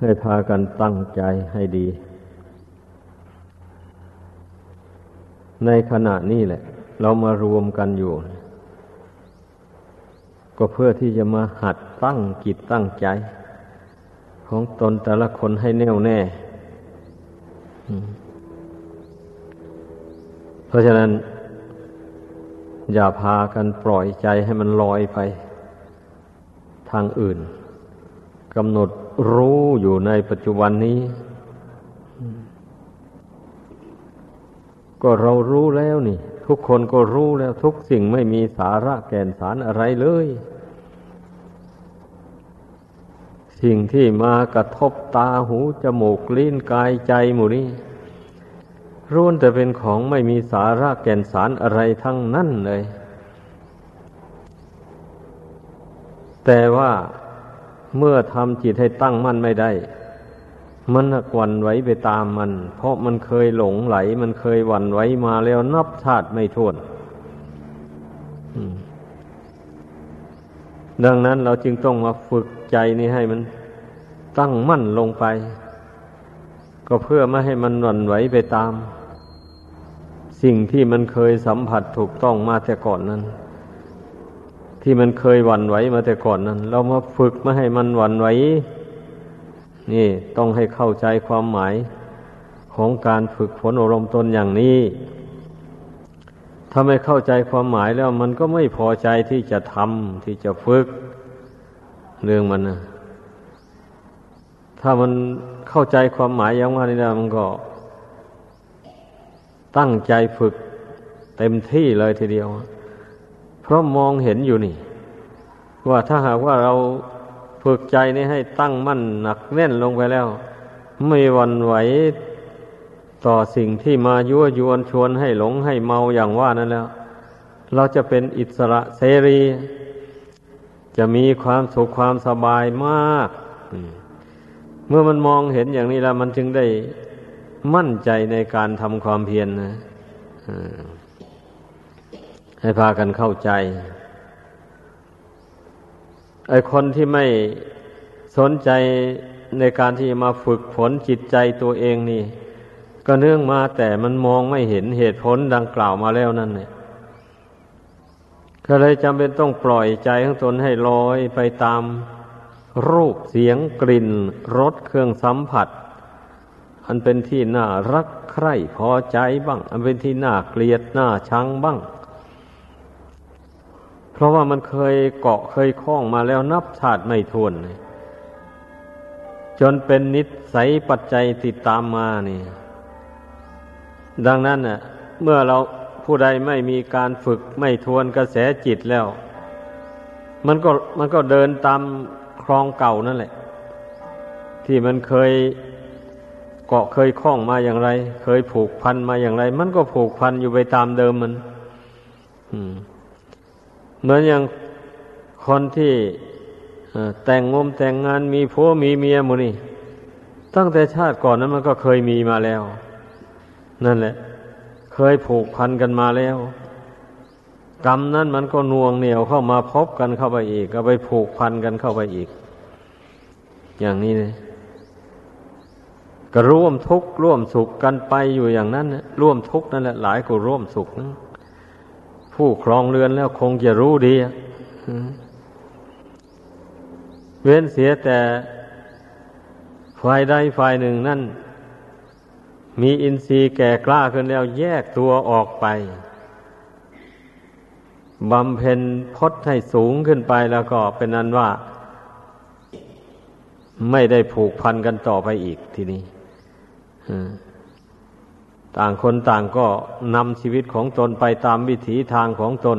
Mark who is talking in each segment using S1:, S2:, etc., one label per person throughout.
S1: ให้พากันตั้งใจให้ดี ในขณะนี้แหละ เรามารวมกันอยู่ ก็เพื่อที่จะมาหัดตั้งกิจตั้งใจ ของตนแต่ละคนให้แน่วแน่ เพราะฉะนั้น อย่าพากันปล่อยใจให้มันลอยไปทางอื่น กำหนดรู้อยู่ในปัจจุบันนี้ ก็เรารู้แล้วนี่ ทุกคนก็รู้แล้วทุกสิ่งไม่มีสาระแก่นสารอะไรเลย สิ่งที่มากระทบตาหูจมูกลิ้นกายใจหมู่นี้ร้วนแต่เป็นของไม่มีสาระแก่นสารอะไรทั้งนั้นเลย แต่ว่า เมื่อทำจิตให้ตั้งมั่นไม่ได้ มันกวันไหวไปตามมัน เพราะมันเคยหลงไหล มันเคยหวันไหวมาแล้วนับชาติไม่ท้วนดังนั้นเราจึงต้องมาฝึกใจนี้ให้มันตั้งมั่นลงไป ก็เพื่อไม่ให้มันหวันไหวไปตาม สิ่งที่มันเคยสัมผัสถูกต้องมาแต่ก่อนนั้น ที่มันเคยหวั่นไหวมาแต่ก่อนนั้น เรามาฝึกมาให้มันหวั่นไหวนี่ต้องให้เข้าใจความหมายของการฝึกฝนอารมณ์ตนอย่างนี้ ถ้าไม่เข้าใจความหมายแล้วมันก็ไม่พอใจที่จะทำที่จะฝึกเรื่องมันนะถ้ามันเข้าใจความหมายอย่างว่านี่นะมันก็ ตั้งใจฝึกเต็มที่เลยทีเดียว ราะมองเห็นอยู่นี่ ว่าถ้าหากว่าเราฝึกใจนี้ให้ตั้งมั่นหนักแน่นลงไปแล้ว ไม่วันไหวต่อสิ่งที่มายั่วยวนชวนให้หลงให้เมาอย่างว่านั้นแล้ว เราจะเป็นอิสระเสรี จะมีความสุขความสบายมากเมื่อมันมองเห็นอย่างนี้แล้ว มันจึงได้มั่นใจในการทำความเพียรนนะ ให้พากันเข้าใจไอ้คนที่ไม่สนใจในการที่จะมาฝึกฝนจิตใจตัวเองนี่ ก็เนื่องมาแต่มันมองไม่เห็นเหตุผลดังกล่าวมาแล้วนั่นเนี่ยก็เลยจำเป็นต้องปล่อยใจของตนให้ลอยไปตามรูปเสียงกลิ่นรสเครื่องสัมผัส อันเป็นที่น่ารักใคร่พอใจบ้าง อันเป็นที่น่าเกลียดน่าชังบ้าง ราะว่ามันเคยเกาะเคยคล้องมาแล้วนับชาติไม่ทวน จนเป็นนิสัยปัจจัยติดตามมานี่ ดังนั้นน่ะ เมื่อเราผู้ใดไม่มีการฝึกไม่ทวนกระแสจิตแล้ว มันก็มันก็เดินตามคลองเก่านั่นแหละ ที่มันเคยเกาะเคยคล้องมาอย่างไร เคยผูกพันมาอย่างไร มันก็ผูกพันอยู่ไปตามเดิมมัน อืม เหมือนอย่างคนที่แต่งงมแต่งงานมีผัวมีเมียมูนี่ ตั้งแต่ชาติก่อนนั้นมันก็เคยมีมาแล้ว นั่นแหละ เคยผูกพันกันมาแล้ว กรรมนั้นมันก็นวงเหนียวเข้ามาพบกันเข้าไปอีก ก็ไปผูกพันกันเข้าไปอีก อย่างนี้เลยก็ร่วมทุกข์ร่วมสุขกันไปอยู่อย่างนั้นนะร่วมทุกข์นั่นแหละหลายก็ร่วมสุขนะ ผู้ครองเรือนแล้วคงจะรู้ดีเว้นเสียแต่ฝ่ายใดฝ่ายหนึ่งนั่น มีอินทรีย์แก่กล้าขึ้นแล้วแยกตัวออกไปบำเพ็ญพจน์ให้สูงขึ้นไปแล้วก็เป็นนั้นว่า ไม่ได้ผูกพันกันต่อไปอีกทีนี้ ต่างคนต่างก็นำชีวิตของตนไปตามวิถีทางของตน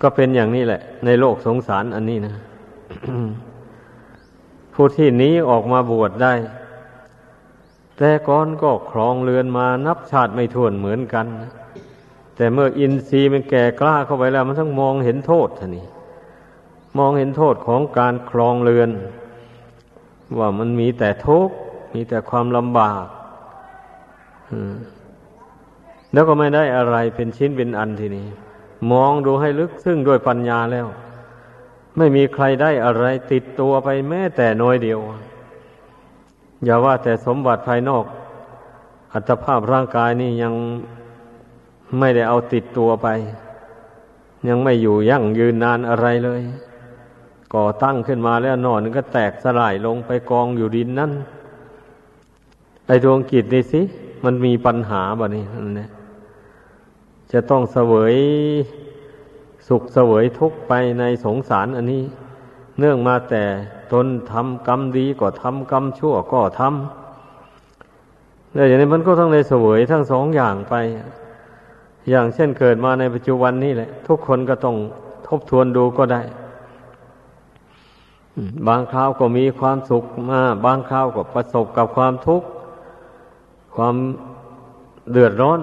S1: ก็เป็นอย่างนี้แหละ ในโลกสงสารอันนี้นะ ผู้ที่นี้ออกมาบวชได้ แต่ก่อนก็ครองเรือนมานับชาติไม่ถ้วนเหมือนกัน แต่เมื่ออินทรีย์มันแก่กล้าเข้าไปแล้ว มันต้องมองเห็นโทษท่านี่มองเห็นโทษของการครองเรือน ว่ามันมีแต่ทุกข์ มีแต่ความลำบากแล้วก็ไม่ได้อะไรเป็นชิ้นเป็นอันทีนี้ มองดูให้ลึกซึ่งด้วยปัญญาแล้ว ไม่มีใครได้อะไรติดตัวไปแม้แต่น้อยเดียว อย่าว่าแต่สมบัติภายนอก อัตภาพร่างกายนี่ยังไม่ได้เอาติดตัวไป ยังไม่อยู่ยั่งยืนนานอะไรเลย ก่อตั้งขึ้นมาแล้วนอนก็แตกสลายลงไปกองอยู่ดินนั่น ไอดวงกิจนี่สิ มันมีปัญหาบ่นี่นั่นแหละจะต้องเสวยสุขเสวยทุกข์ไปในสงสารอันนี้ เนื่องมาแต่ตนทำกรรมดีก็ทำกรรมชั่วก็ทำแล้วอย่างนี้มันก็ต้องในเสวยทั้งสองอย่างไป อย่างเช่นเกิดมาในปัจจุบันนี้แหละ ทุกคนก็ต้องทบทวนดูก็ได้บางคราวก็มีความสุขมา บางคราวก็ประสบกับความทุกข์ ความเดือดร้อน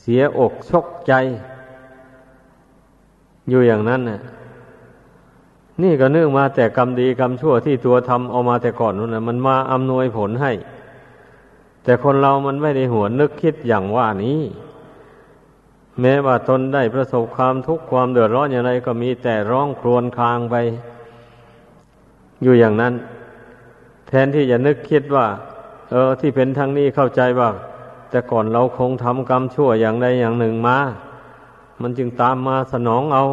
S1: เสียอกชกใจ อยู่อย่างนั้นน่ะ นี่ก็เนื่องมาแต่กรรมดีกรรมชั่วที่ตัวทำเอามาแต่ก่อนนู่นนะมันมาอำนวยผลให้ แต่คนเรามันไม่ได้หัวนึกคิดอย่างว่านี้ แม้ว่าตนได้ประสบความทุกข์ความเดือดร้อนอย่างไรก็มีแต่ร้องครวญครางไป อยู่อย่างนั้น แทนที่จะนึกคิดว่า เออ ที่เป็นทางนี้เข้าใจว่าแต่ก่อนเราคงทำกรรมชั่วอย่างใดอย่างหนึ่งมา มันจึงตามมาสนองเอา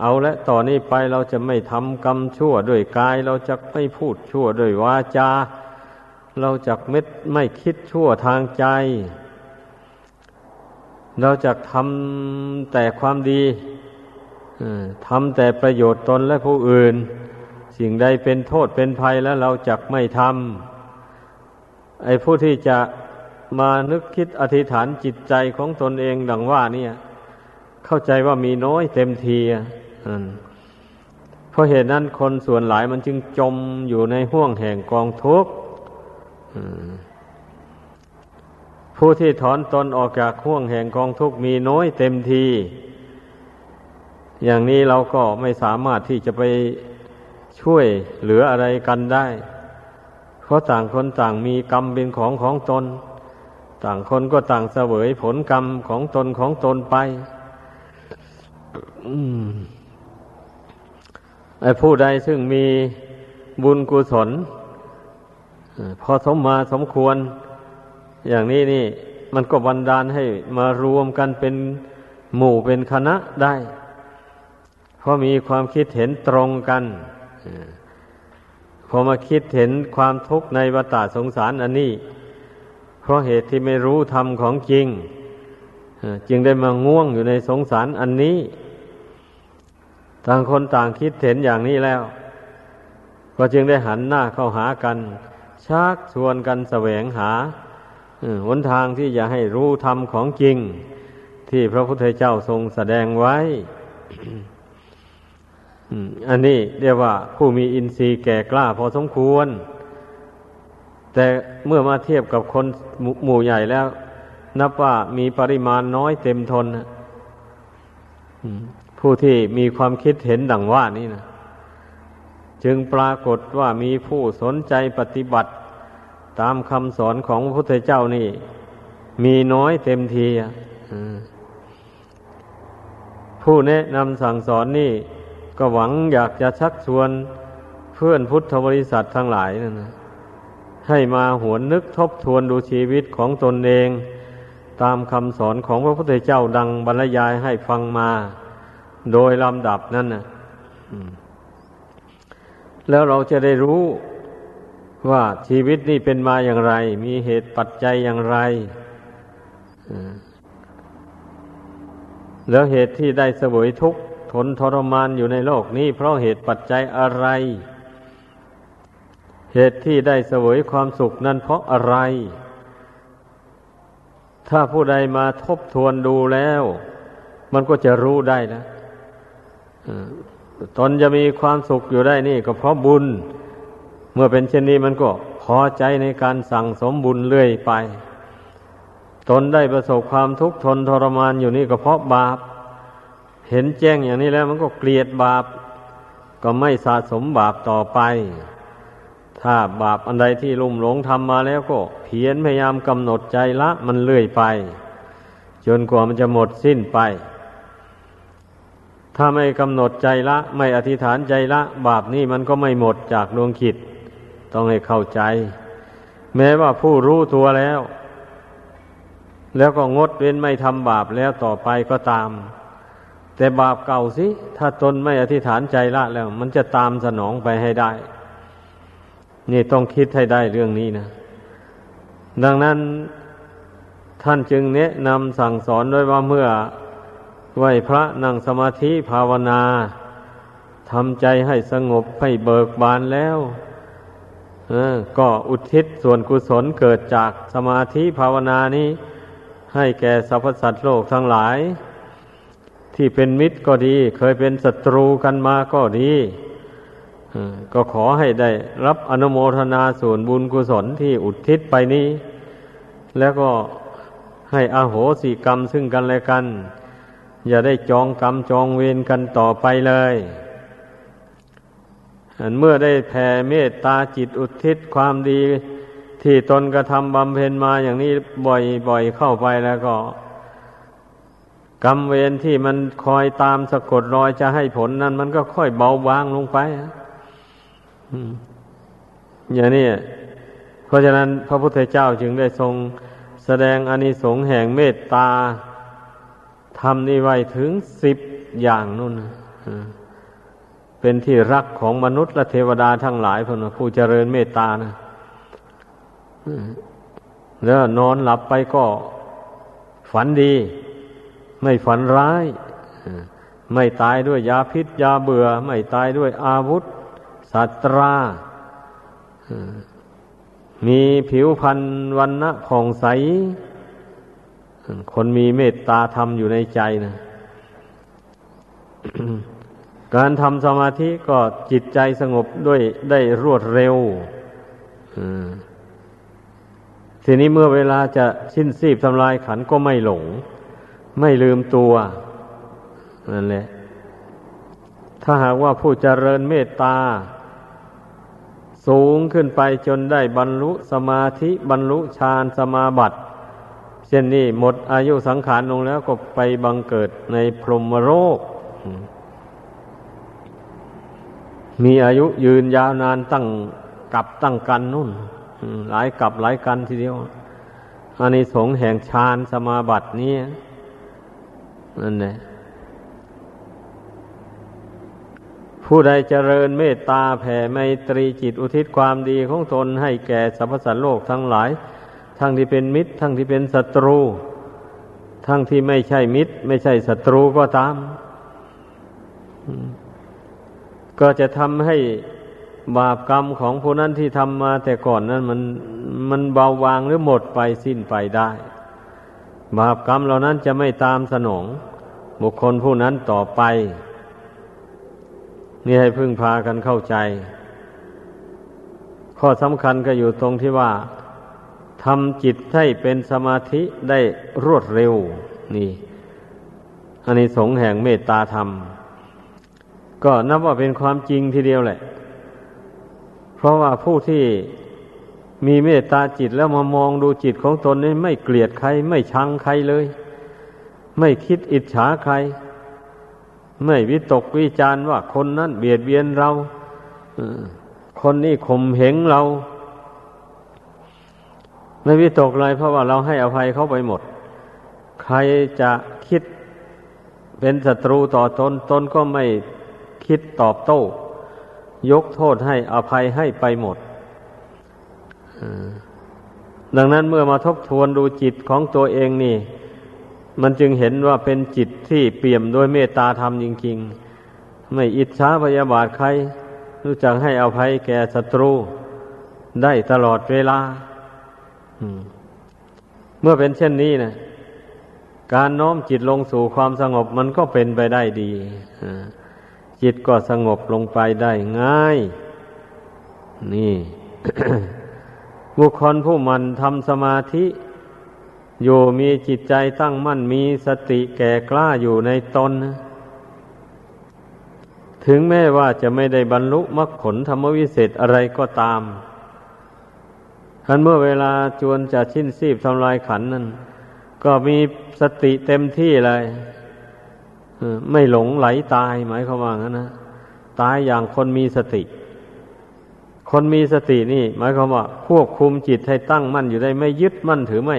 S1: เอาและต่อนนี้ไปเราจะไม่ทำกรรมชั่วด้วยกาย เราจะไม่พูดชั่วด้วยวาจา เราจะเม็ดไม่คิดชั่วทางใจ เราจะทำแต่ความดีทำแต่ประโยชน์ตนและผู้อื่น สิ่งใดเป็นโทษเป็นภัยแล้วเราจะไม่ทำ ไอ้ผู้ที่จะมานึกคิดอธิษฐานจิตใจของตนเองดังว่าเนี่ย เข้าใจว่ามีน้อยเต็มทีเพราะเหตุนั้นคนส่วนหลายมันจึงจมอยู่ในห่วงแห่งกองทุกข์ผู้ที่ถอนตนออกจากห่วงแห่งกองทุกข์มีน้อยเต็มที อย่างนี้เราก็ไม่สามารถที่จะไปช่วยเหลืออะไรกันได้ เพราะต่างคนต่างมีกรรมเป็นของของตน ต่างคนก็ต่างเสวยผลกรรมของตนของตนไปไอ้ผู้ใดซึ่งมีบุญกุศลพอสมมาสมควร อย่างนี้นี่ มันก็บันดาลให้มารวมกันเป็นหมู่เป็นคณะได้ เพราะมีความคิดเห็นตรงกัน พอมาคิดเห็นความทุกข์ในวัฏสงสารอันนี้ เพราะเหตุที่ไม่รู้ธรรมของจริง จึงได้มาง่วงอยู่ในสงสารอันนี้ ต่างคนต่างคิดเห็นอย่างนี้แล้ว ก็จึงได้หันหน้าเข้าหากัน ชักชวนกันแสวงหาหนทางที่จะให้รู้ธรรมของจริง ที่พระพุทธเจ้าทรงแสดงไว้ อันนี้เรียกว่าผู้มีอินทรีย์แก่กล้าพอสมควร แต่เมื่อมาเทียบกับคนหมู่ใหญ่แล้ว นับว่ามีปริมาณน้อยเต็มทนผู้ที่มีความคิดเห็นดังว่านี้นะจึงปรากฏว่ามีผู้สนใจปฏิบัติ ตามคำสอนของพระพุทธเจ้านี่ มีน้อยเต็มทีผู้แนะนำสั่งสอนนี่ ก็หวังอยากจะชักชวนเพื่อนพุทธบริษัททั้งหลายนั่นนะให้มาหวนนึกทบทวนดูชีวิตของตนเอง ตามคำสอนของพระพุทธเจ้าดังบรรยายให้ฟังมา โดยลำดับนั่นนะแล้วเราจะได้รู้ว่าชีวิตนี่เป็นมาอย่างไร มีเหตุปัจจัยอย่างไร แล้วเหตุที่ได้เสวยทุกข์ ทนทรมานอยู่ในโลกนี้ เพราะเหตุปัจจัยอะไร เหตุที่ได้เสวยความสุขนั้นเพราะอะไร ถ้าผู้ใดมาทบทวนดูแล้ว มันก็จะรู้ได้แล้วตนจะมีความสุขอยู่ได้นี่ ก็เพราะบุญ เมื่อเป็นเช่นนี้มันก็พอใจในการสั่งสมบุญเรื่อยไป ตนได้ประสบความทุกข์ทนทรมานอยู่นี่ก็เพราะบาป เห็นแจ้งอย่างนี้แล้วมันก็เกลียดบาป ก็ไม่สะสมบาปต่อไป ถ้าบาปอันใดที่ลุ่มหลงทำมาแล้วก็เพียรพยายามกำหนดใจละ มันเลื่อยไป จนกว่ามันจะหมดสิ้นไป ถ้าไม่กำหนดใจละ ไม่อธิษฐานใจละ บาปนี่มันก็ไม่หมดจากดวงขิดต้องให้เข้าใจ แม้ว่าผู้รู้ตัวแล้ว แล้วก็งดเว้นไม่ทำบาปแล้วต่อไปก็ตาม แต่บาปเก่าสิ ถ้าตนไม่อธิษฐานใจละแล้ว มันจะตามสนองไปให้ได้ นี่ต้องคิดให้ได้เรื่องนี้นะ ดังนั้นท่านจึงแนะนำสั่งสอนด้วยว่าเมื่อไหวพระนั่งสมาธิภาวนาทำใจให้สงบให้เบิกบานแล้วก็อุทิศส่วนกุศลเกิดจากสมาธิภาวนานี้ ให้แก่สรรพสัตว์โลกทั้งหลาย ที่เป็นมิตรก็ดี เคยเป็นศัตรูกันมาก็ดีก็ขอให้ได้รับอนุโมทนาส่วนบุญกุศลที่อุทิศไปนี้ แล้วก็ให้อโหสิกรรมซึ่งกันและกัน อย่าได้จองกรรมจองเวรกันต่อไปเลยเมื่อได้แผ่เมตตาจิตอุทิศความดี ที่ตนกระทำบำเพ็ญมาอย่างนี้บ่อยๆเข้าไปแล้วก็ กรรมเวรที่มันคอยตามสะกดรอยจะให้ผลนั้น มันก็ค่อยเบาบางลงไปอย่างนี้เพราะฉะนั้นพระพุทธเจ้าจึงได้ทรงแสดงอานิสงส์แห่งเมตตาทำนี่ไว้ถึงสิบอย่างนู่นเป็นที่รักของมนุษย์และเทวดาทั้งหลายพนผู้เจริญเมตตานะแล้วนอนหลับไปก็ฝันดี ไม่ฝันร้าย ไม่ตายด้วยยาพิษยาเบื่อ ไม่ตายด้วยอาวุธสัตรา มีผิวพรรณวันณะผ่องใส คนมีเมตตาธรรมอยู่ในใจนะการทำสมาธิก็จิตใจสงบด้วยได้รวดเร็วทีนี้เมื่อเวลาจะสิ้นสีบทำลายขันก็ไม่หลง ไม่ลืมตัวนั่นแหละ ถ้าหากว่าผู้เจริญเมตตา สูงขึ้นไปจนได้บรรลุสมาธิบรรลุฌานสมาบัติเช่นนี้หมดอายุสังขารลงแล้วก็ไปบังเกิดในพรหมโลกมีอายุยืนยาวนานตั้งกับตั้งกันนุ่น หลายกับหลายกันทีเดียวอันนี้สงแห่งฌานสมาบัตินี้ นั่นแหละผู้ใดเจริญเมตตาแผ่ไมตรีจิตอุทิศความดีของตนให้แก่สรรพสัตว์โลกทั้งหลาย ทั้งที่เป็นมิตร ทั้งที่เป็นศัตรู ทั้งที่ไม่ใช่มิตร ไม่ใช่ศัตรูก็ตาม ก็จะทำให้บาปกรรมของผู้นั้นที่ทำมาแต่ก่อนนั้นมันมันเบาบางหรือหมดไปสิ้นไปได้ บาปกรรมเหล่านั้นจะไม่ตามสนอง บุคคลผู้นั้นต่อไป นี่ให้พึ่งพากันเข้าใจ ข้อสำคัญก็อยู่ตรงที่ว่าทำจิตให้เป็นสมาธิได้รวดเร็ว นี่อันนี้สงแห่งเมตตาธรรม ก็นับว่าเป็นความจริงทีเดียวแหละ เพราะว่าผู้ที่ มีเมตตาจิตแล้วมามองดูจิตของตนนี่ไม่เกลียดใคร ไม่ชังใครเลย ไม่คิดอิจฉาใคร ไม่วิตกวิจารว่าคนนั้นเบียดเบียนเราคนนี้ข่มเหงเรา ไม่วิตกเลย เพราะว่าเราให้อภัยเขาไปหมด ใครจะคิดเป็นศัตรูต่อตนตนก็ไม่คิดตอบโต้ ยกโทษให้อภัยให้ไปหมด ดังนั้นเมื่อมาทบทวนดูจิตของตัวเองนี่ มันจึงเห็นว่าเป็นจิตที่เปี่ยมด้วยเมตตาธรรมจริง ๆ ไม่อิจฉาพยาบาทใคร รู้จักให้อภัยแก่ศัตรูได้ตลอดเวลาเมื่อเป็นเช่นนี้นะการน้อมจิตลงสู่ความสงบมันก็เป็นไปได้ดีจิตก็สงบลงไปได้ง่าย นี่ บุคคลผู้มันทำสมาธิอยู่มีจิตใจตั้งมั่นมีสติแก่กล้าอยู่ในตน ถึงแม้ว่าจะไม่ได้บรรลุมรรคผลธรรมวิเศษอะไรก็ตามทันเมื่อเวลาจวนจะชิ้นซีบทำลายขันนั้น ก็มีสติเต็มที่เลยไม่หลงไหลตายหมายความว่างั้นนะ ตายอย่างคนมีสติ คนมีสตินี่ หมายความว่า ควบคุมจิตให้ตั้งมั่นอยู่ได้ไม่ยึดมั่นถือไม่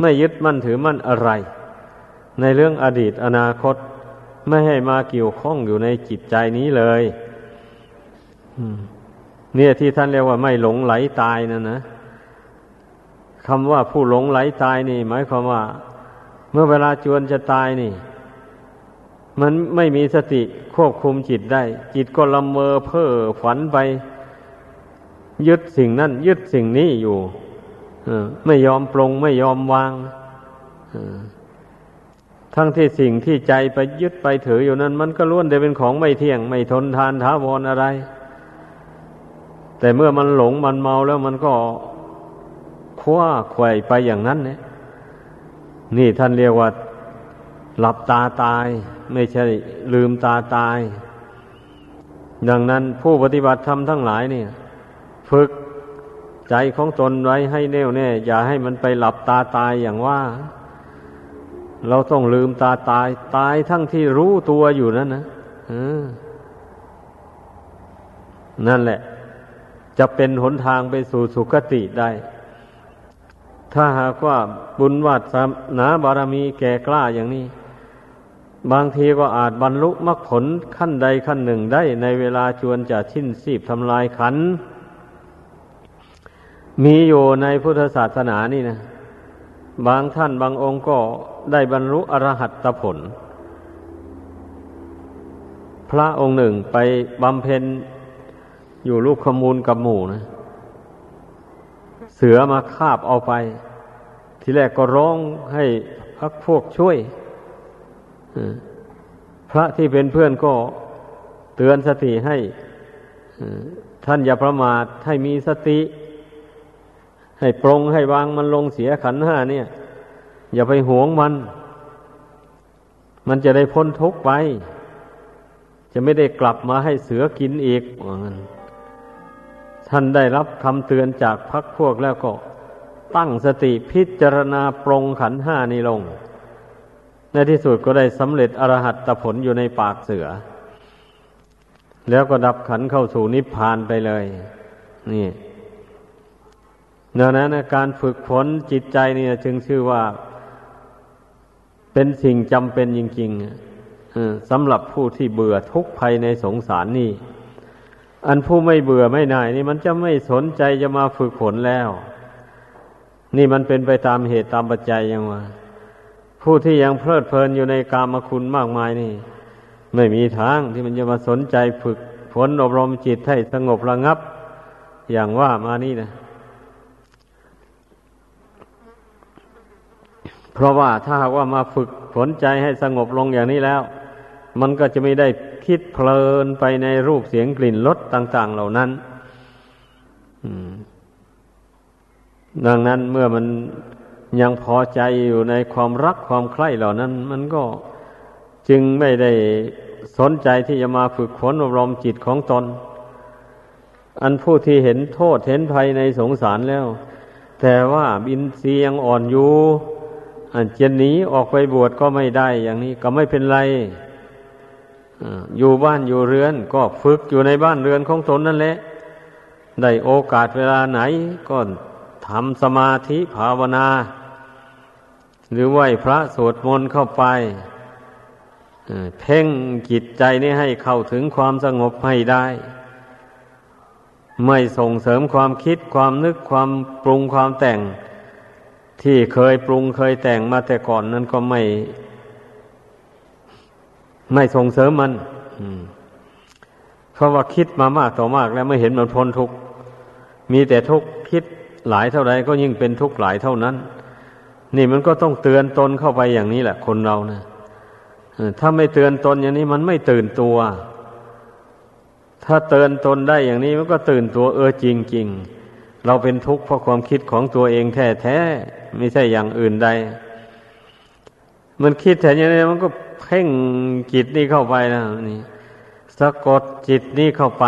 S1: ไม่ยึดมั่นถือมั่นอะไร ในเรื่องอดีตอนาคตไม่ให้มาเกี่ยวข้องอยู่ในจิตใจนี้เลยเนี่ยที่ท่านเรียกว่าไม่หลงไหลตายนั่นนะคำว่าผู้หลงไหลตายนี่ หมายความว่า เมื่อเวลาจวนจะตายนี่ มันไม่มีสติควบคุมจิตได้ จิตก็ละเมอเพ้อฝันไป ยึดสิ่งนั้น ยึดสิ่งนี้อยู่ไม่ยอมปรงไม่ยอมวางทั้งที่สิ่งที่ใจไปยึดไปถืออยู่นั้น มันก็ล้วนแต่เป็นของไม่เที่ยง ไม่ทนทานท้าวรอะไร แต่เมื่อมันหลงมันเมาแล้วมันก็คว้าไขว่ไปอย่างนั้นเนี่ยนี่ท่านเรียกว่า หลับตาตาย ไม่ใช่ลืมตาตาย ดังนั้นผู้ปฏิบัติธรรมทั้งหลายเนี่ย ฝึกใจของตนไว้ให้แน่วแน่ อย่าให้มันไปหลับตาตายอย่างว่า เราต้องลืมตาตาย ตายทั้งที่รู้ตัวอยู่นั่นนะนั่นแหละ จะเป็นหนทางไปสู่สุคติได้ ถ้าหากว่าบุญวัดสนาบารมีแก่กล้าอย่างนี้ บางทีก็อาจบรรลุมรรคผลขั้นใดขั้นหนึ่งได้ในเวลาชวนจะชิ้นสีบทำลายขัน มีอยู่ในพุทธศาสนานี่นะ บางท่านบางองค์ก็ได้บรรลุอรหัตผล พระองค์หนึ่งไปบำเพ็ญอยู่ลูกขมูลกับหมู่นะ เสือมาคาบเอาไป ทีแรกก็ร้องให้พักพวกช่วยพระที่เป็นเพื่อนก็เตือนสติให้ท่านอย่าประมาทให้มีสติ ให้ปรงให้วางมันลงเสียขันห้าเนี่ย อย่าไปหวงมัน มันจะได้พ้นทุกข์ไป จะไม่ได้กลับมาให้เสือกินอีกว่างั้นท่านได้รับคำเตือนจากพักพวกแล้วก็ ตั้งสติพิจารณาปรงขันห้านี้ลง ในที่สุดก็ได้สำเร็จอรหัตผลอยู่ในปากเสือ แล้วก็ดับขันเข้าสู่นิพพานไปเลย นี่ ดังนั้นการฝึกฝนจิตใจนี่จึงชื่อว่าเป็นสิ่งจำเป็นจริงๆสำหรับผู้ที่เบื่อทุกข์ภัยในสงสารนี่ อันผู้ไม่เบื่อไม่น่ายนี่มันจะไม่สนใจจะมาฝึกฝนแล้ว นี่มันเป็นไปตามเหตุตามปัจจัยยังว่าผู้ที่ยังเพลิดเพลินอยู่ในกามคุณมากมายนี่ ไม่มีทางที่มันจะมาสนใจฝึกฝนอบรมจิตให้สงบระงับ อย่างว่ามานี่นะ เพราะว่าถ้าหากว่ามาฝึกฝนใจให้สงบลงอย่างนี้แล้ว มันก็จะไม่ได้คิดเพลินไปในรูปเสียงกลิ่นรสต่าง ๆ เหล่านั้นดังนั้นเมื่อมันยังพอใจอยู่ในความรักความใคร่เหล่านั้น มันก็จึงไม่ได้สนใจที่จะมาฝึกฝนอบรมจิตของตน อันผู้ที่เห็นโทษเห็นภัยในสงสารแล้ว แต่ว่าบินเสียงอ่อนอยู่ อันจะหนีออกไปบวชก็ไม่ได้อย่างนี้ก็ไม่เป็นไรอยู่บ้านอยู่เรือน ก็ฝึกอยู่ในบ้านเรือนของตนนั่นแหละ ได้โอกาสเวลาไหน ก็ทำสมาธิภาวนา หรือไหวพระสวดมนต์เข้าไปเพ่งจิตใจนี้ให้เข้าถึงความสงบให้ได้ ไม่ส่งเสริมความคิดความนึกความปรุงความแต่ง ที่เคยปรุงเคยแต่งมาแต่ก่อนนั้นก็ไม่ ไม่ส่งเสริมมันเพราะว่าคิดมามากต่อมากแล้วไม่เห็นมันพ้นทุกข์มีแต่ทุกข์คิดหลายเท่าไรก็ยิ่งเป็นทุกข์หลายเท่านั้น นี่มันก็ต้องเตือนตนเข้าไปอย่างนี้แหละคนเรานะถ้าไม่เตือนตนอย่างนี้มันไม่ตื่นตัว ถ้าเตือนตนได้อย่างนี้มันก็ตื่นตัว เออจริงจริง เราเป็นทุกข์เพราะความคิดของตัวเองแท้แท้ไม่ใช่อย่างอื่นใด มันคิดแต่อย่างนี้มันก็เพ่งจิตนี่เข้าไปนะนี่สะกดจิตนี่เข้าไป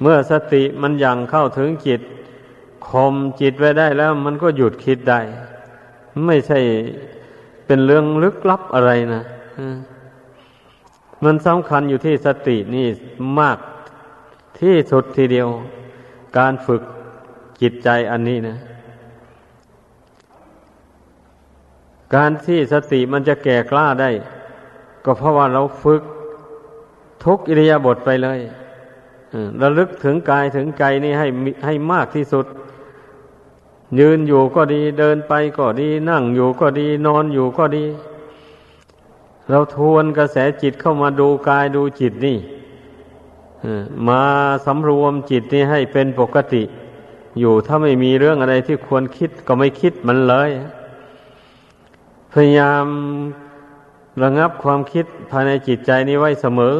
S1: เมื่อสติมันยังเข้าถึงจิตคมจิตไว้ได้แล้ว มันก็หยุดคิดได้ ไม่ใช่เป็นเรื่องลึกลับอะไรนะมันสำคัญอยู่ที่สตินี่มากที่สุดทีเดียว การฝึกจิตใจอันนี้นะ การที่สติมันจะแก่กล้าได้ ก็เพราะว่าเราฝึกทุกอิริยาบถไปเลยระลึกถึงกายถึงใจนี่ให้ให้มากที่สุด ยืนอยู่ก็ดีเดินไปก็ดีนั่งอยู่ก็ดีนอนอยู่ก็ดี เราทวนกระแสจิตเข้ามาดูกายดูจิตนี่ มาสำรวมจิตนี่ให้เป็นปกติ อยู่ถ้าไม่มีเรื่องอะไรที่ควรคิดก็ไม่คิดมันเลย พยายามระงับความคิดภายในจิตใจนี้ไว้เสมอ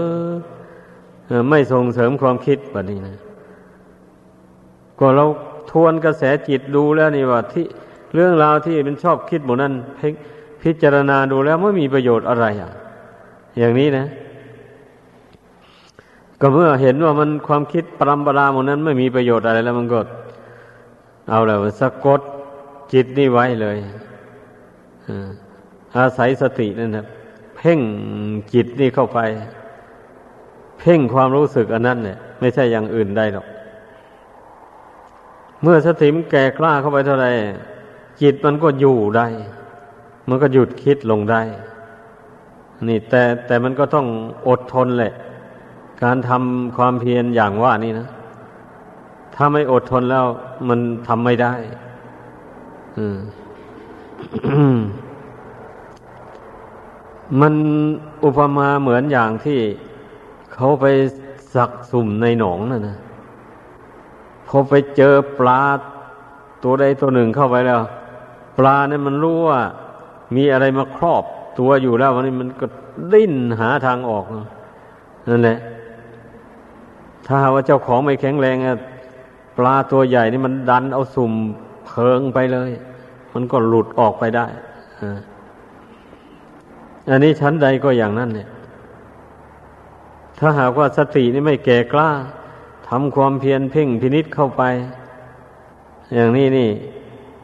S1: ไม่ส่งเสริมความคิดแบบนี้นะ ก็เราทวนกระแสจิตดูแล้วนี่ว่าที่เรื่องราวที่มันชอบคิดหมดนั้นพิจารณาดูแล้วไม่มีประโยชน์อะไรอะ อย่างนี้นะ ก็เมื่อเห็นว่ามันความคิดปรำปราหมดนั้นไม่มีประโยชน์อะไรแล้วมันก็ เอาแล้วสะกดจิตนี่ไว้เลยอาศัยสตินั่นนะเพ่งจิตนี่เข้าไป เพ่งความรู้สึกอันนั้นเนี่ยไม่ใช่อย่างอื่นได้หรอก เมื่อสติมแก่กล้าเข้าไปเท่าไรจิตมันก็อยู่ได้ มันก็หยุดคิดลงได้ นี่แต่แต่มันก็ต้องอดทนแหละ การทำความเพียรอย่างว่านี่นะ ถ้าไม่อดทนแล้วมันทำไม่ได้มมันอุปมาเหมือนอย่างที่เขาไปสักสุ่มในหนองน่ะนะพอไปเจอปลาตัวใดตัวหนึ่งเข้าไปแล้ว ปลาเนี่ยมันรู้ว่า มีอะไรมาครอบตัวอยู่แล้ววันนี้มันก็ดิ้นหาทางออกนั่นแหละ ถ้าว่าเจ้าของไม่แข็งแรงปลาตัวใหญ่นี่มันดันเอาสุ่มเพิงไปเลย มันก็หลุดออกไปได้อันนี้ชั้นใดก็อย่างนั้นเนี่ย ถ้าหากว่าสตินี่ไม่แก่กล้าทำความเพียรเพ่งพินิษเข้าไป อย่างนี้นี่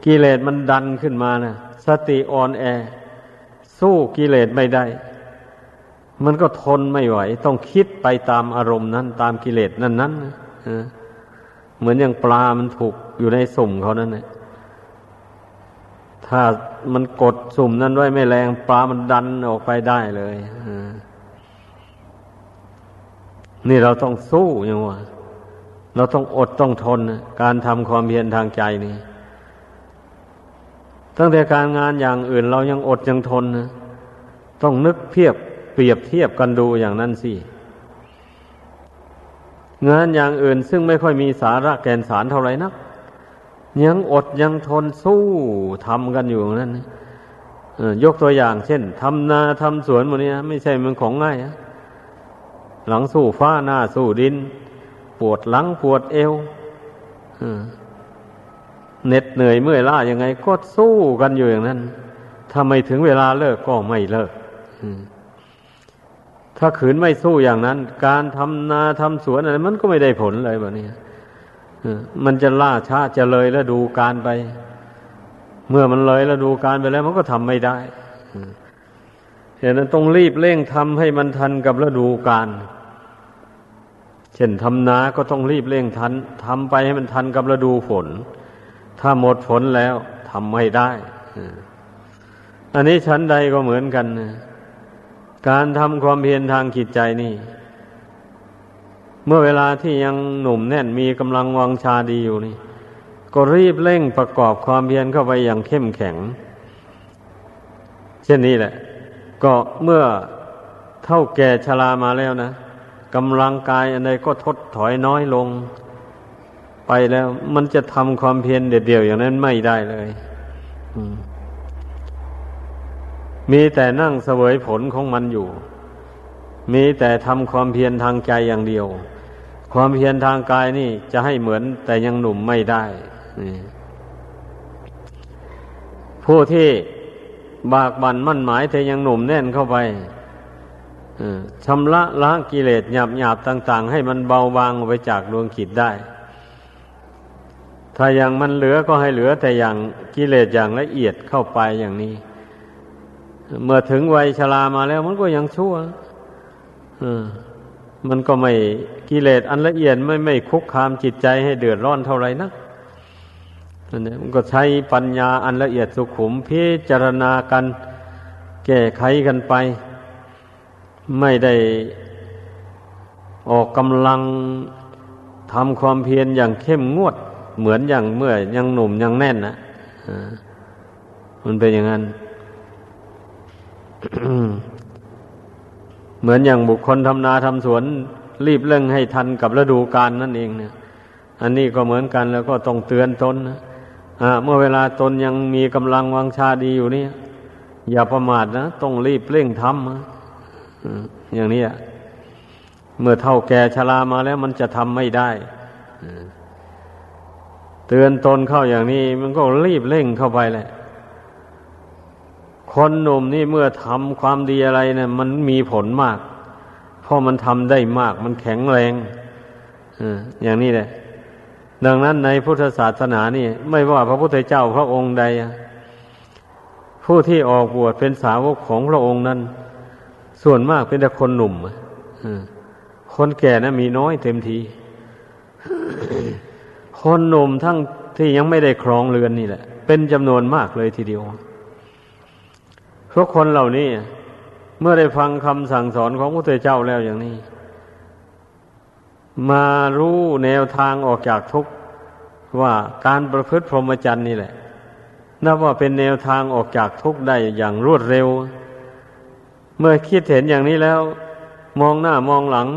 S1: กิเลสมันดันขึ้นมานะสติอ่อนแอ สู้กิเลสไม่ได้ มันก็ทนไม่ไหว ต้องคิดไปตามอารมณ์นั้น ตามกิเลสนั้นนั้นเหมือนอย่างปลามันถูกอยู่ในสุ่มเขานั่นแหละถ้ามันกดสุ่มนั้นไว้ไม่แรง ปลามันดันออกไปได้เลยนี่เราต้องสู้อย่างว่าเราต้องอดต้องทนการทำความเพียรทางใจนี่ตั้งแต่การงานอย่างอื่น เรายังอดยังทนนะต้องนึกเพียบ เปรียบเทียบกันดูอย่างนั้นสิ งานอย่างอื่นซึ่งไม่ค่อยมีสาระแกนสารเท่าไหร่นัก ยังอดยังทนสู้ทำกันอยู่นั้นยกตัวอย่างเช่นทำนาทำสวนหมดนี้ไม่ใช่มันของง่ายะหลังสู้ฟ้าหน้าสู้ดิน ปวดหลังปวดเอวเหน็ดเหนื่อยเมื่อยล้ายังไง ก็สู้กันอยู่อย่างนั้น ถ้าไม่ถึงเวลาเลิกก็ไม่เลิก ถ้าขืนไม่สู้อย่างนั้น การทำนาทำสวนอะไรมันก็ไม่ได้ผลเลยแบบนี้มันจะล่าช้าจะเลยแล้วดูการไป เมื่อมันเลยแล้วดูการไปแล้ว มันก็ทำไม่ได้ฉะนั้นต้องรีบเร่งทำให้มันทันกับฤดูกาลเช่นทำนาก็ต้องรีบเร่งทันทำไปให้มันทันกับฤดูฝน ถ้าหมดฝนแล้วทำไม่ได้อันนี้ชั้นใดก็เหมือนกัน การทำความเพียรทางจิตใจนี่ เมื่อเวลาที่ยังหนุ่มแน่นมีกำลังวังชาดีอยู่นี่ ก็รีบเร่งประกอบความเพียรเข้าไปอย่างเข้มแข็ง เช่นนี้แหละ ก็เมื่อเท่าแก่ชรามาแล้วนะกำลังกายอะไรก็ทดถอยน้อยลง ไปแล้ว มันจะทำความเพียรเดียวอย่างนั้นไม่ได้เลยมี มีแต่นั่งเสวยผลของมันอยู่ มีแต่ทำความเพียรทางใจอย่างเดียว ความเพียรทางกายนี่จะให้เหมือนแต่ยังหนุ่มไม่ได้ผู้ที่บากบั่นมั่นหมายแต่ยังหนุ่มแน่นเข้าไปชำระล้างกิเลสหยาบหยาบต่าง ๆ ให้มันเบาบางไปจากดวงขิดได้ ถ้าอย่างมันเหลือก็ให้เหลือแต่อย่างกิเลสอย่างละเอียดเข้าไปอย่างนี้ เมื่อถึงวัยชรามาแล้วมันก็ยังชั่วมันก็ไม่กิเลสอันละเอียดไม่ไม่คุกคามจิตใจให้เดือดร้อนเท่าไหร่นักนั่นเองมันก็ใช้ปัญญาอันละเอียดสุขุมพิจารณากัน แก้ไขกันไป ไม่ได้ออกกำลังทำความเพียรอย่างเข้มงวด เหมือนอย่างเมื่อยังหนุ่มยังแน่นนะมันเป็นอย่างนั้น เหมือนอย่างบุคคลทำนาทำสวน รีบเร่งให้ทันกับฤดูกาลนั่นเองเนี่ย อันนี้ก็เหมือนกันแล้วก็ต้องเตือนตนนะเมื่อเวลาตนยังมีกำลังวังชาดีอยู่นี่อย่าประมาทนะต้องรีบเร่งทำอย่างนี้เมื่อเท่าแก่ชรามาแล้วมันจะทำไม่ได้เตือนตนเข้าอย่างนี้ มันก็รีบเร่งเข้าไปแหละ คนหนุ่มนี่เมื่อทำความดีอะไรเนะี่ยมันมีผลมาก เพราะมันทำได้มาก มันแข็งแรงอย่างนี้แหละ ดังนั้นในพุทธศาสนานี่ ไม่ว่าพระพุทธเจ้าพระองค์ใด ผู้ที่ออกบวชเป็นสาวกของพระองค์นั้น ส่วนมากเป็นแต่คนหนุ่มคนแก่นะมีน้อยเต็มที คนหนุ่มทั้งที่ยังไม่ได้ครองเรือนนี่แหละ เป็นจำนวนมากเลยทีเดียว ทุกคนเหล่านี้ เมื่อได้ฟังคำสั่งสอนของพระพุทธเจ้าแล้วอย่างนี้ มารู้แนวทางออกจากทุกข์ว่าการประพฤติพรหมจรรย์นี่แหละ นับว่าเป็นแนวทางออกจากทุกข์ได้อย่างรวดเร็ว เมื่อคิดเห็นอย่างนี้แล้ว มองหน้ามองหลัง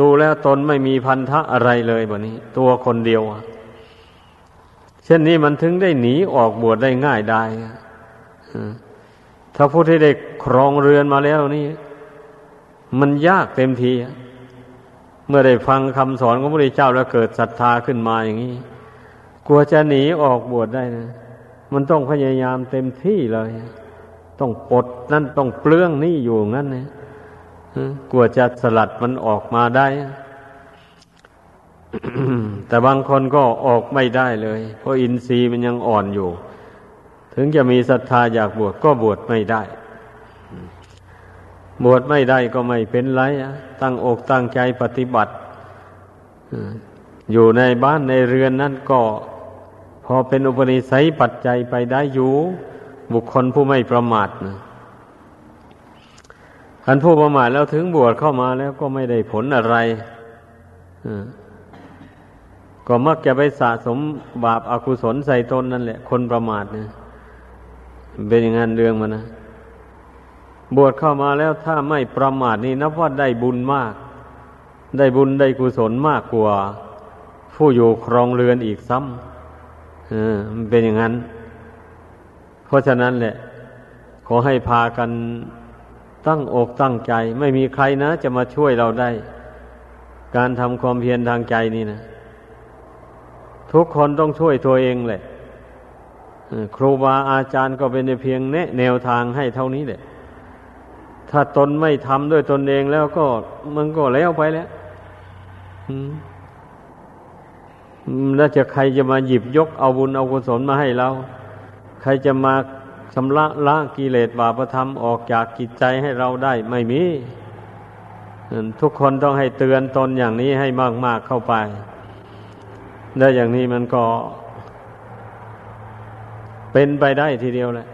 S1: ดูแล้วตนไม่มีพันธะอะไรเลยแบบนี้ ตัวคนเดียวเช่นนี้มันถึงได้หนีออกบวชได้ง่ายได้ ถ้าผู้ที่ได้ครองเรือนมาแล้วนี่ มันยากเต็มที เมื่อได้ฟังคำสอนของพระพุทธเจ้าแล้วเกิดศรัทธาขึ้นมาอย่างนี้ กลัวจะหนีออกบวชได้นะ มันต้องพยายามเต็มที่เลย ต้องปลดนั่นต้องเปลื้องนี่อยู่งั้นนะกลัวจะสลัดมันออกมาได้ แต่บางคนก็ออกไม่ได้เลย เพราะอินทรีย์มันยังอ่อนอยู่ ถึงจะมีศรัทธาอยากบวชก็บวชไม่ได้ บวชไม่ได้ก็ไม่เป็นไรตั้งอกตั้งใจปฏิบัติอยู่ในบ้านในเรือนนั่นก็ พอเป็นอุปนิสัยปัจจัยไปได้อยู่ บุคคลผู้ไม่ประมาทนะคันผู้ประมาทแล้วถึงบวชเข้ามาแล้วก็ไม่ได้ผลอะไรก็มักจะไปสะสมบาปอากุศลใส่ตนนั่นแหละ คนประมาทเนี่ย เป็นอย่างนั้นเรื่องมันนะ บวชเข้ามาแล้วถ้าไม่ประมาทนี่นับว่าได้บุญมาก ได้บุญได้กุศลมากกว่า ผู้อยู่ครองเรือนอีกซ้ำเออมันเป็นอย่างนั้น เพราะฉะนั้นแหละ ขอให้พากันตั้งอกตั้งใจ ไม่มีใครนะ จะมาช่วยเราได้ การทำความเพียรทางใจนี่นะ ทุกคนต้องช่วยตัวเองแหละ ครูบาอาจารย์ก็เป็นเพียงแนะแนวทางให้เท่านี้แหละ ถ้าตนไม่ทำด้วยตนเองแล้วก็มันก็แล้วไปแล้วแล้วจะใครจะมาหยิบยกเอาบุญเอากุศลมาให้เรา ใครจะมาชำระละกิเลสบาปธรรมออกจากกิจใจให้เราได้ไม่มี ทุกคนต้องให้เตือนตนอย่างนี้ให้มาก ๆเข้าไปแล้อย่างนี้มันก็ เป็นไปได้ทีเดียวแหละ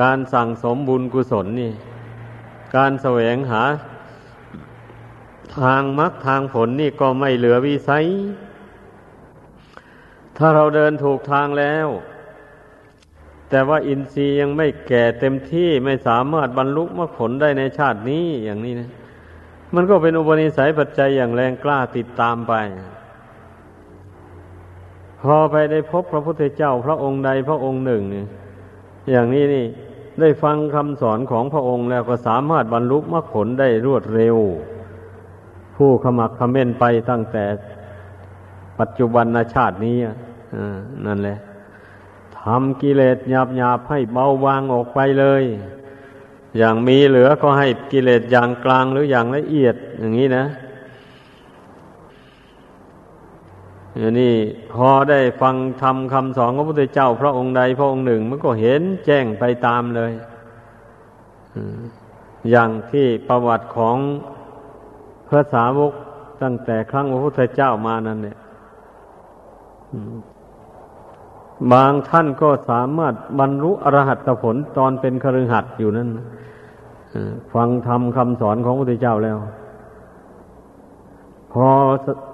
S1: การสั่งสมบุญกุศลนี่ การแสวงหา ทางมรรคทางผลนี่ก็ไม่เหลือวิสัย ถ้าเราเดินถูกทางแล้ว แต่ว่าอินทรีย์ยังไม่แก่เต็มที่ไม่สามารถบรรลุมรรคผลได้ในชาตินี้อย่างนี้นะ มันก็เป็นอุปนิสัยปัจจัยอย่างแรงกล้าติดตามไป พอไปได้พบพระพุทธเจ้าพระองค์ใดพระองค์หนึ่งเนี่ยอย่างนี้นี่ ได้ฟังคำสอนของพระองค์แล้วก็สามารถบรรลุมรรคผลได้รวดเร็ว ผู้ขมักขม้นไปตั้งแต่ปัจจุบันชาตินี้นั่นแหละทำกิเลสหยาบหยาบให้เบาบางออกไปเลย อย่างมีเหลือก็ให้กิเลสอย่างกลางหรืออย่างละเอียดอย่างนี้นะ อันนี้พอได้ฟังทำคำสอนของพระพุทธเจ้า พระองค์ใดพระองค์หนึ่ง มันก็เห็นแจ้งไปตามเลยอย่างที่ประวัติของพระสาวกตั้งแต่ครั้งพระพุทธเจ้ามานั่นเนี่ยบางท่านก็สามารถบรรลุอรหัตผลตอนเป็นคฤหัสถ์อยู่นั่นฟังธรรมคำสอนของพระพุทธเจ้าแล้ว อ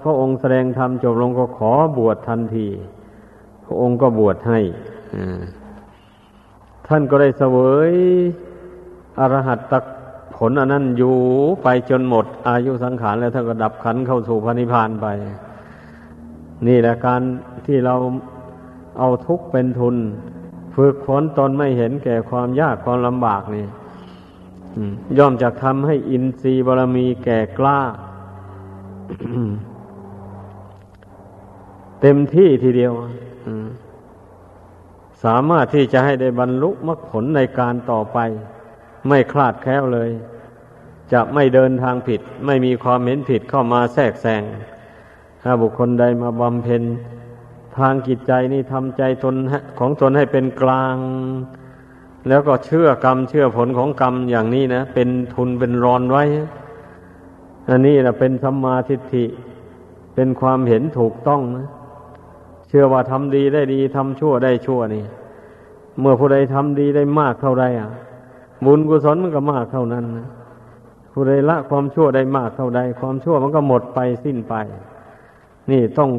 S1: พระองค์แสดงธรรมจบลงก็ขอบวชทันที พระองค์ก็บวชให้ท่านก็ได้เสวยอรหัตตผลอันนั้นอยู่ไปจนหมด อายุสังขารแล้วท่านก็ดับขันเข้าสู่พระนิพพานไป นี่แหละการที่เราเอาทุกข์เป็นทุน ฝึกฝนตนไม่เห็นแก่ความยากความลำบากนี่ย่อมจะทำให้อินทรีย์บารมีแก่กล้า เต็มที่ทีเดียวสามารถที่จะให้ได้บรรลุมรรคผลในการต่อไป ไม่คลาดแคล้วเลย จะไม่เดินทางผิด ไม่มีความเห็นผิดเข้ามาแทรกแซงถ้าบุคคลใดมาบำเพ็ญทางจิตใจนี่ทำใจตนของตนให้เป็นกลาง แล้วก็เชื่อกรรมเชื่อผลของกรรมอย่างนี้นะ เป็นทุนเป็นรอนไว้ อันนี้นะเป็นสัมมาทิฏฐิ เป็นความเห็นถูกต้องนะเชื่อว่าทำดีได้ดีทำชั่วได้ชั่วนี่ เมื่อผู้ใดทำดีได้มากเท่าใดอะ บุญกุศลมันก็มากเท่านั้นนะผู้ใดละความชั่วได้มากเท่าใด ความชั่วมันก็หมดไปสิ้นไป นี่ต้อง